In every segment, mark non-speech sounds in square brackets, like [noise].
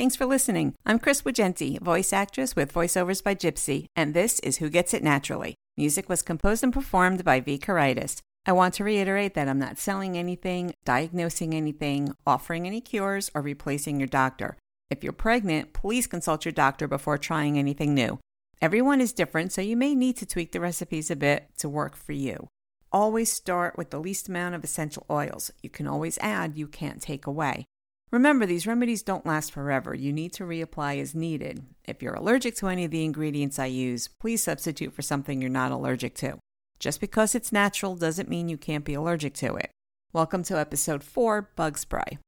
Thanks for listening. I'm Chris Wagenti, voice actress with Voiceovers by Gypsy, and this is Who Gets It Naturally. Music was composed and performed by V. Karaitis. I want to reiterate that I'm not selling anything, diagnosing anything, offering any cures, or replacing your doctor. If you're pregnant, please consult your doctor before trying anything new. Everyone is different, so you may need to tweak the recipes a bit to work for you. Always start with the least amount of essential oils. You can always add, you can't take away. Remember, these remedies don't last forever. You need to reapply as needed. If you're allergic to any of the ingredients I use, please substitute for something you're not allergic to. Just because it's natural doesn't mean you can't be allergic to it. Welcome to episode 4 Bug Spray.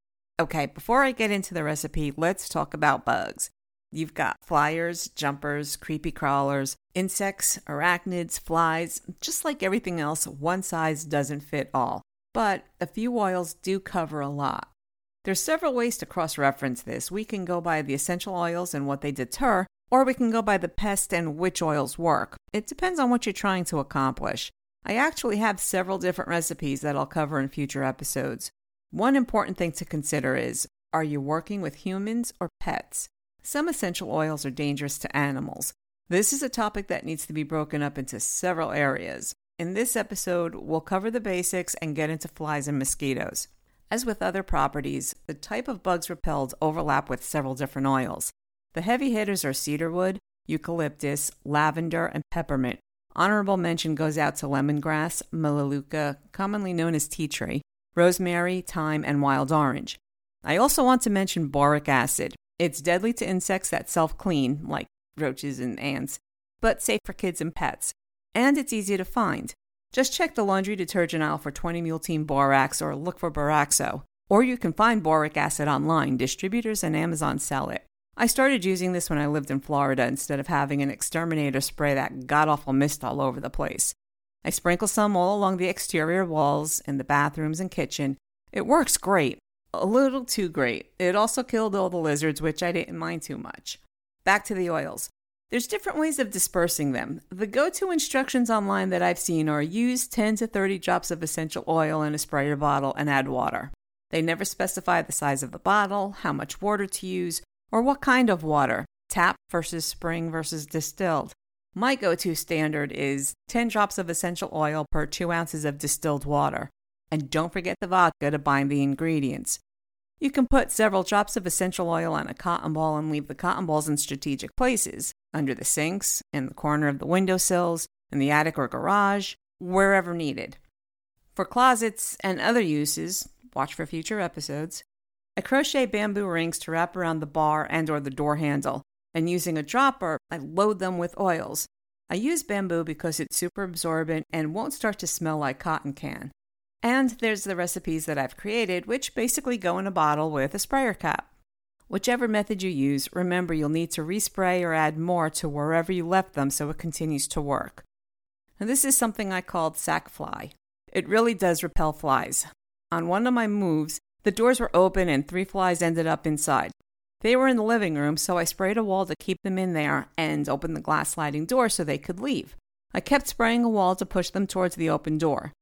Okay, before I get into the recipe, let's talk about bugs. You've got flyers, jumpers, creepy crawlers, insects, arachnids, flies. Just like everything else, one size doesn't fit all. But a few oils do cover a lot. There's several ways to cross reference this. We can go by the essential oils and what they deter, or we can go by the pest and which oils work. It depends on what you're trying to accomplish. I actually have several different recipes that I'll cover in future episodes. One important thing to consider is are you working with humans or pets? Some essential oils are dangerous to animals. This is a topic that needs to be broken up into several areas. In this episode, we'll cover the basics and get into flies and mosquitoes. As with other properties, the type of bugs repelled overlap with several different oils. The heavy hitters are cedarwood, eucalyptus, lavender, and peppermint. Honorable mention goes out to lemongrass, melaleuca, commonly known as tea tree, rosemary, thyme, and wild orange. I also want to mention boric acid. It's deadly to insects that self clean, like roaches and ants, but safe for kids and pets. And it's easy to find. Just check the laundry detergent aisle for 20 mule team borax or look for Boraxo. Or you can find boric acid online. Distributors and Amazon sell it. I started using this when I lived in Florida instead of having an exterminator spray that god awful mist all over the place. I sprinkle some all along the exterior walls, in the bathrooms and kitchen. It works great. A little too great. It also killed all the lizards, which I didn't mind too much. Back to the oils. There's different ways of dispersing them. The go to instructions online that I've seen are use 10 to 30 drops of essential oil in a sprayer bottle and add water. They never specify the size of the bottle, how much water to use, or what kind of water tap versus spring versus distilled. My go to standard is 10 drops of essential oil per 2 ounces of distilled water. And don't forget the vodka to bind the ingredients. You can put several drops of essential oil on a cotton ball and leave the cotton balls in strategic places under the sinks, in the corner of the windowsills, in the attic or garage, wherever needed. For closets and other uses, watch for future episodes. I crochet bamboo rings to wrap around the bar and or the door handle, and using a dropper, I load them with oils. I use bamboo because it's super absorbent and won't start to smell like cotton can. And there's the recipes that I've created, which basically go in a bottle with a sprayer cap. Whichever method you use, remember you'll need to respray or add more to wherever you left them so it continues to work. And this is something I called sac fly. It really does repel flies. On one of my moves, the doors were open and three flies ended up inside. They were in the living room, so I sprayed a wall to keep them in there and opened the glass sliding door so they could leave. I kept spraying a wall to push them towards the open door.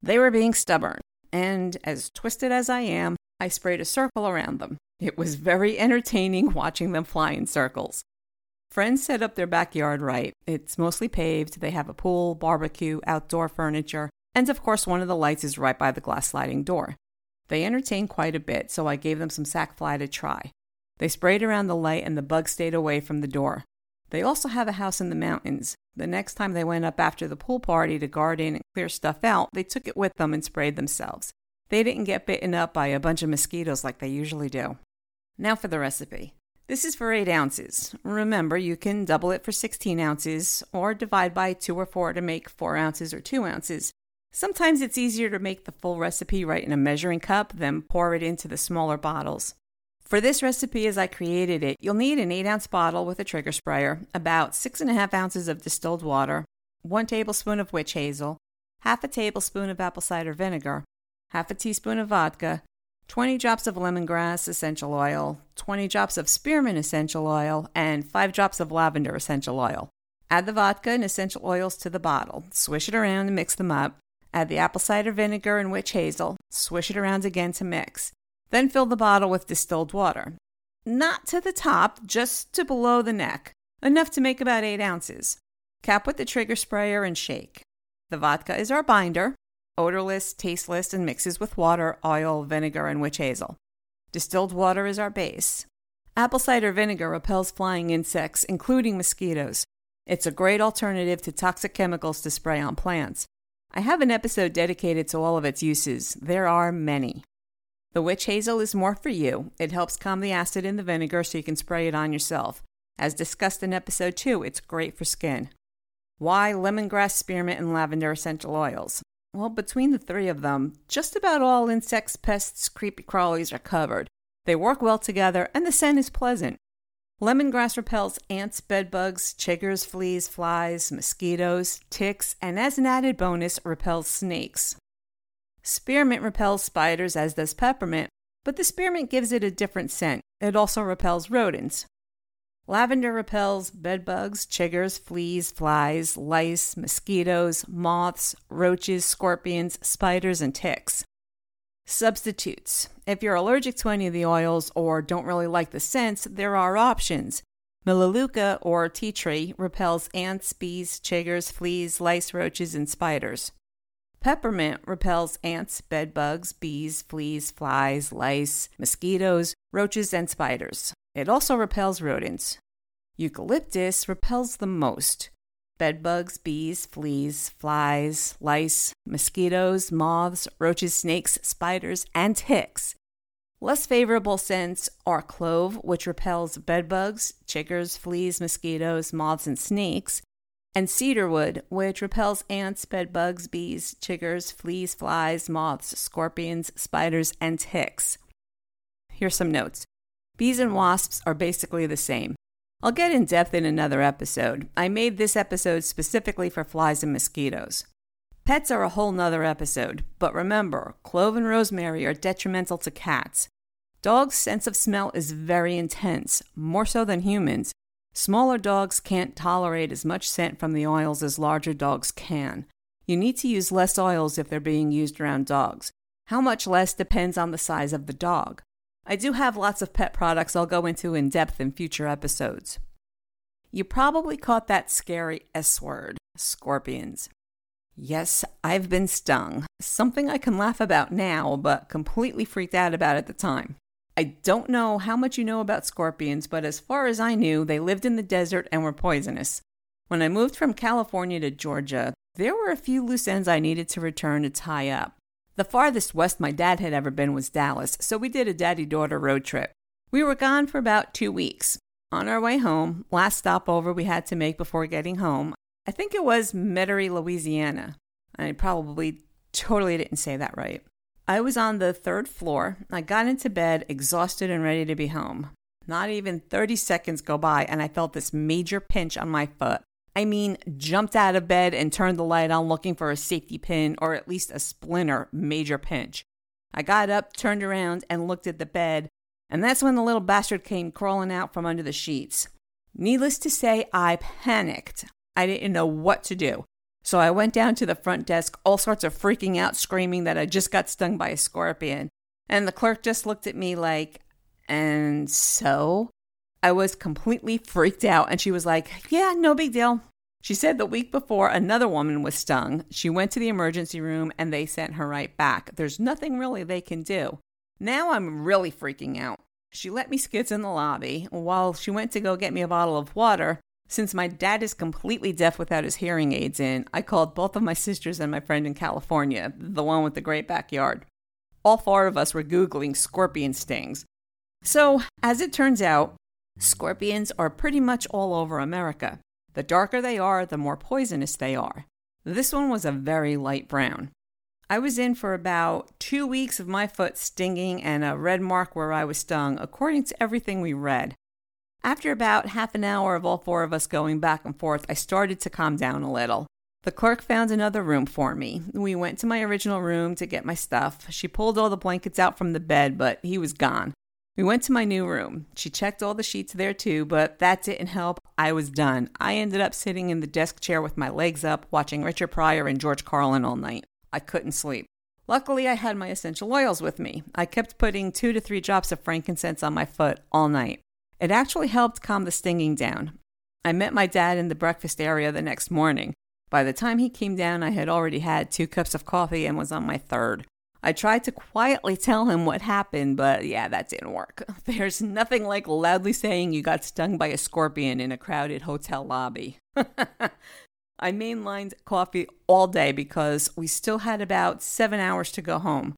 They were being stubborn, and as twisted as I am, I sprayed a circle around them. It was very entertaining [laughs] watching them fly in circles. Friends set up their backyard right. It's mostly paved, they have a pool, barbecue, outdoor furniture, and of course, one of the lights is right by the glass sliding door. They entertained quite a bit, so I gave them some sac fly to try. They sprayed around the light and the bug stayed away from the door. They also have a house in the mountains. The next time they went up after the pool party to garden and clear stuff out, they took it with them and sprayed themselves. They didn't get bitten up by a bunch of mosquitoes like they usually do. Now for the recipe. This is for 8 ounces. Remember, you can double it for 16 ounces or divide by 2 or 4 to make 4 ounces or 2 ounces. Sometimes it's easier to make the full recipe right in a measuring cup than pour it into the smaller bottles. For this recipe, as I created it, you'll need an 8 ounce bottle with a trigger sprayer, about 6.5 ounces of distilled water, 1 tablespoon of witch hazel, half a tablespoon of apple cider vinegar, half a teaspoon of vodka, 20 drops of lemongrass essential oil, 20 drops of spearmint essential oil, and 5 drops of lavender essential oil. Add the vodka and essential oils to the bottle. Swish it around and mix them up. Add the apple cider vinegar and witch hazel. Swish it around again to mix. Then fill the bottle with distilled water. Not to the top, just to below the neck, enough to make about 8 ounces. Cap with the trigger sprayer and shake. The vodka is our binder, odorless, tasteless, and mixes with water, oil, vinegar, and witch hazel. Distilled water is our base. Apple cider vinegar repels flying insects, including mosquitoes. It's a great alternative to toxic chemicals to spray on plants. I have an episode dedicated to all of its uses. There are many. The witch hazel is more for you. It helps calm the acid in the vinegar so you can spray it on yourself. As discussed in episode 2, it's great for skin. Why lemongrass, spearmint, and lavender essential oils? Well, between the three of them, just about all insects, pests, creepy crawlies are covered. They work well together, and the scent is pleasant. Lemongrass repels ants, bedbugs, chiggers, fleas, flies, mosquitoes, ticks, and as an added bonus, repels snakes. Spearmint repels spiders, as does peppermint, but the spearmint gives it a different scent. It also repels rodents. Lavender repels bedbugs, chiggers, fleas, flies, lice, mosquitoes, moths, roaches, scorpions, spiders, and ticks. Substitutes. If you're allergic to any of the oils or don't really like the scents, there are options. Melaleuca or tea tree repels ants, bees, chiggers, fleas, lice, roaches, and spiders. Peppermint repels ants, bedbugs, bees, fleas, flies, lice, mosquitoes, roaches, and spiders. It also repels rodents. Eucalyptus repels the most bedbugs, bees, fleas, flies, lice, mosquitoes, moths, roaches, snakes, spiders, and ticks. Less favorable scents are clove, which repels bedbugs, chiggers, fleas, mosquitoes, moths, and snakes, and cedarwood, which repels ants, bedbugs, bees, chiggers, fleas, flies, moths, scorpions, spiders, and ticks. Here's some notes. Bees and wasps are basically the same. I'll get in depth in another episode. I made this episode specifically for flies and mosquitoes. Pets are a whole nother episode, but remember, clove and rosemary are detrimental to cats. Dogs' sense of smell is very intense, more so than humans. Smaller dogs can't tolerate as much scent from the oils as larger dogs can. You need to use less oils if they're being used around dogs. How much less depends on the size of the dog. I do have lots of pet products I'll go into in depth in future episodes. You probably caught that scary S word scorpions. Yes, I've been stung. Something I can laugh about now, but completely freaked out about at the time. I don't know how much you know about scorpions, but as far as I knew, they lived in the desert and were poisonous. When I moved from California to Georgia, there were a few loose ends I needed to return to tie up. The farthest west my dad had ever been was Dallas, so we did a daddy daughter road trip. We were gone for about two weeks. On our way home, last stopover we had to make before getting home, I think it was Metairie, Louisiana. I probably totally didn't say that right. I was on the third floor. I got into bed, exhausted and ready to be home. Not even 30 seconds go by, and I felt this major pinch on my foot. I mean, jumped out of bed and turned the light on looking for a safety pin or at least a splinter, major pinch. I got up, turned around, and looked at the bed, and that's when the little bastard came crawling out from under the sheets. Needless to say, I panicked. I didn't know what to do. So I went down to the front desk, all sorts of freaking out, screaming that I just got stung by a scorpion. And the clerk just looked at me like, and so? I was completely freaked out, and she was like, Yeah, no big deal. She said the week before another woman was stung. She went to the emergency room and they sent her right back. There's nothing really they can do. Now I'm really freaking out. She let me skits in the lobby while she went to go get me a bottle of water. Since my dad is completely deaf without his hearing aids in, I called both of my sisters and my friend in California, the one with the great backyard. All four of us were Googling scorpion stings. So, as it turns out, Scorpions are pretty much all over America. The darker they are, the more poisonous they are. This one was a very light brown. I was in for about two weeks of my foot stinging and a red mark where I was stung, according to everything we read. After about half an hour of all four of us going back and forth, I started to calm down a little. The clerk found another room for me. We went to my original room to get my stuff. She pulled all the blankets out from the bed, but he was gone. We went to my new room. She checked all the sheets there too, but that didn't help. I was done. I ended up sitting in the desk chair with my legs up, watching Richard Pryor and George Carlin all night. I couldn't sleep. Luckily, I had my essential oils with me. I kept putting two to three drops of frankincense on my foot all night. It actually helped calm the stinging down. I met my dad in the breakfast area the next morning. By the time he came down, I had already had two cups of coffee and was on my third. I tried to quietly tell him what happened, but yeah, that didn't work. [laughs] There's nothing like loudly saying you got stung by a scorpion in a crowded hotel lobby. [laughs] I mainlined coffee all day because we still had about seven hours to go home.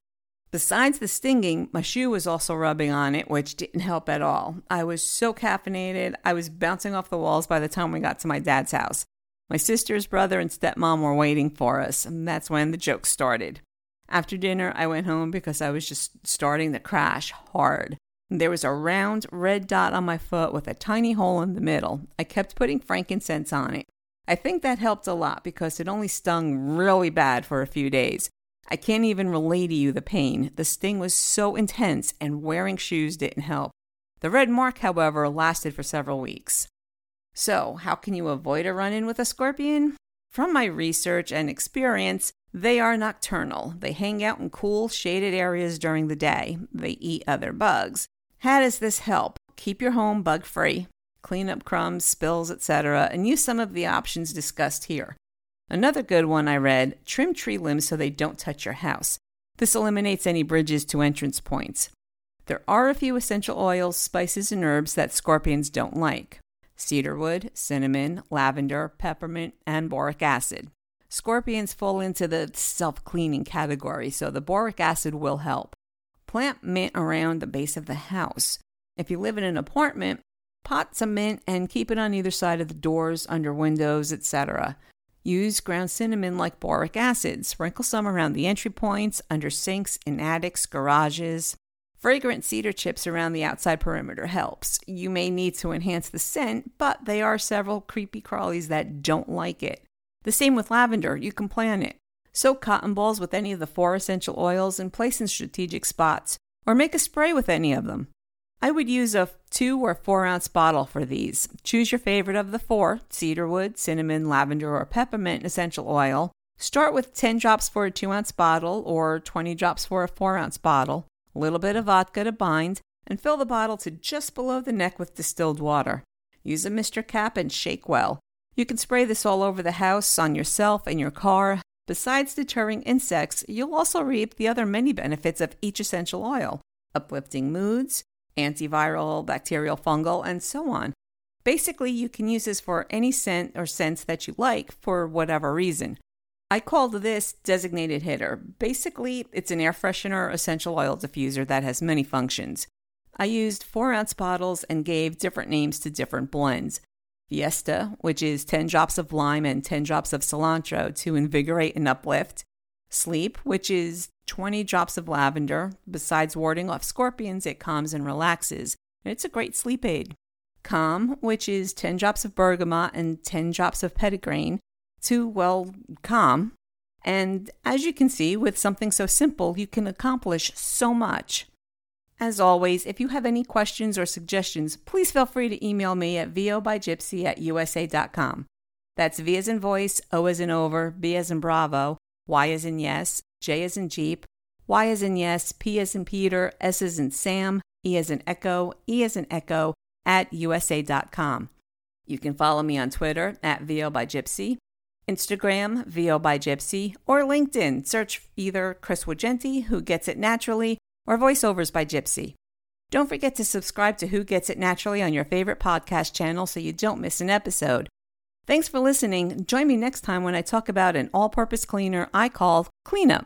Besides the stinging, my shoe was also rubbing on it, which didn't help at all. I was so caffeinated, I was bouncing off the walls by the time we got to my dad's house. My sister's brother and stepmom were waiting for us, and that's when the joke started. After dinner, I went home because I was just starting to crash hard. There was a round red dot on my foot with a tiny hole in the middle. I kept putting frankincense on it. I think that helped a lot because it only stung really bad for a few days. I can't even relay to you the pain. The sting was so intense, and wearing shoes didn't help. The red mark, however, lasted for several weeks. So, how can you avoid a run in with a scorpion? From my research and experience, they are nocturnal. They hang out in cool, shaded areas during the day. They eat other bugs. How does this help? Keep your home bug free, clean up crumbs, spills, etc., and use some of the options discussed here. Another good one I read trim tree limbs so they don't touch your house. This eliminates any bridges to entrance points. There are a few essential oils, spices, and herbs that scorpions don't like cedarwood, cinnamon, lavender, peppermint, and boric acid. Scorpions fall into the self cleaning category, so the boric acid will help. Plant mint around the base of the house. If you live in an apartment, pot some mint and keep it on either side of the doors, under windows, etc. Use ground cinnamon like boric acid. Sprinkle some around the entry points, under sinks, in attics, garages. Fragrant cedar chips around the outside perimeter helps. You may need to enhance the scent, but there are several creepy crawlies that don't like it. The same with lavender, you can plan it. Soak cotton balls with any of the four essential oils and place in strategic spots, or make a spray with any of them. I would use a two or four ounce bottle for these. Choose your favorite of the four cedarwood, cinnamon, lavender, or peppermint essential oil. Start with 10 drops for a 2 ounce bottle or 20 drops for a 4 ounce bottle, a little bit of vodka to bind, and fill the bottle to just below the neck with distilled water. Use a mister cap and shake well. You can spray this all over the house, on yourself, and your car. Besides deterring insects, you'll also reap the other many benefits of each essential oil uplifting moods, antiviral, bacterial, fungal, and so on. Basically, you can use this for any scent or scents that you like for whatever reason. I called this designated hitter. Basically, it's an air freshener essential oil diffuser that has many functions. I used 4 ounce bottles and gave different names to different blends. Fiesta, which is 10 drops of lime and 10 drops of cilantro to invigorate and uplift. Sleep, which is 20 drops of lavender. Besides warding off scorpions, it calms and relaxes. It's a great sleep aid. Calm, which is 10 drops of bergamot and 10 drops of petitgrain to, well, calm. And as you can see, with something so simple, you can accomplish so much. As always, if you have any questions or suggestions, please feel free to email me at vobyjypsee at usa.com. That's V as in voice, O as in over, B as in Bravo, Y as in yes, J as in Jeep, Y as in yes, P as in Peter, S as in Sam, E as in Echo, E as in Echo at usa.com. You can follow me on Twitter at VO by Gypsy, Instagram, VO by Gypsy, or LinkedIn. Search either Chris Wagenti, who gets it naturally, or voiceovers by Gypsy. Don't forget to subscribe to Who Gets It Naturally on your favorite podcast channel so you don't miss an episode. Thanks for listening. Join me next time when I talk about an all purpose cleaner I call Cleanup.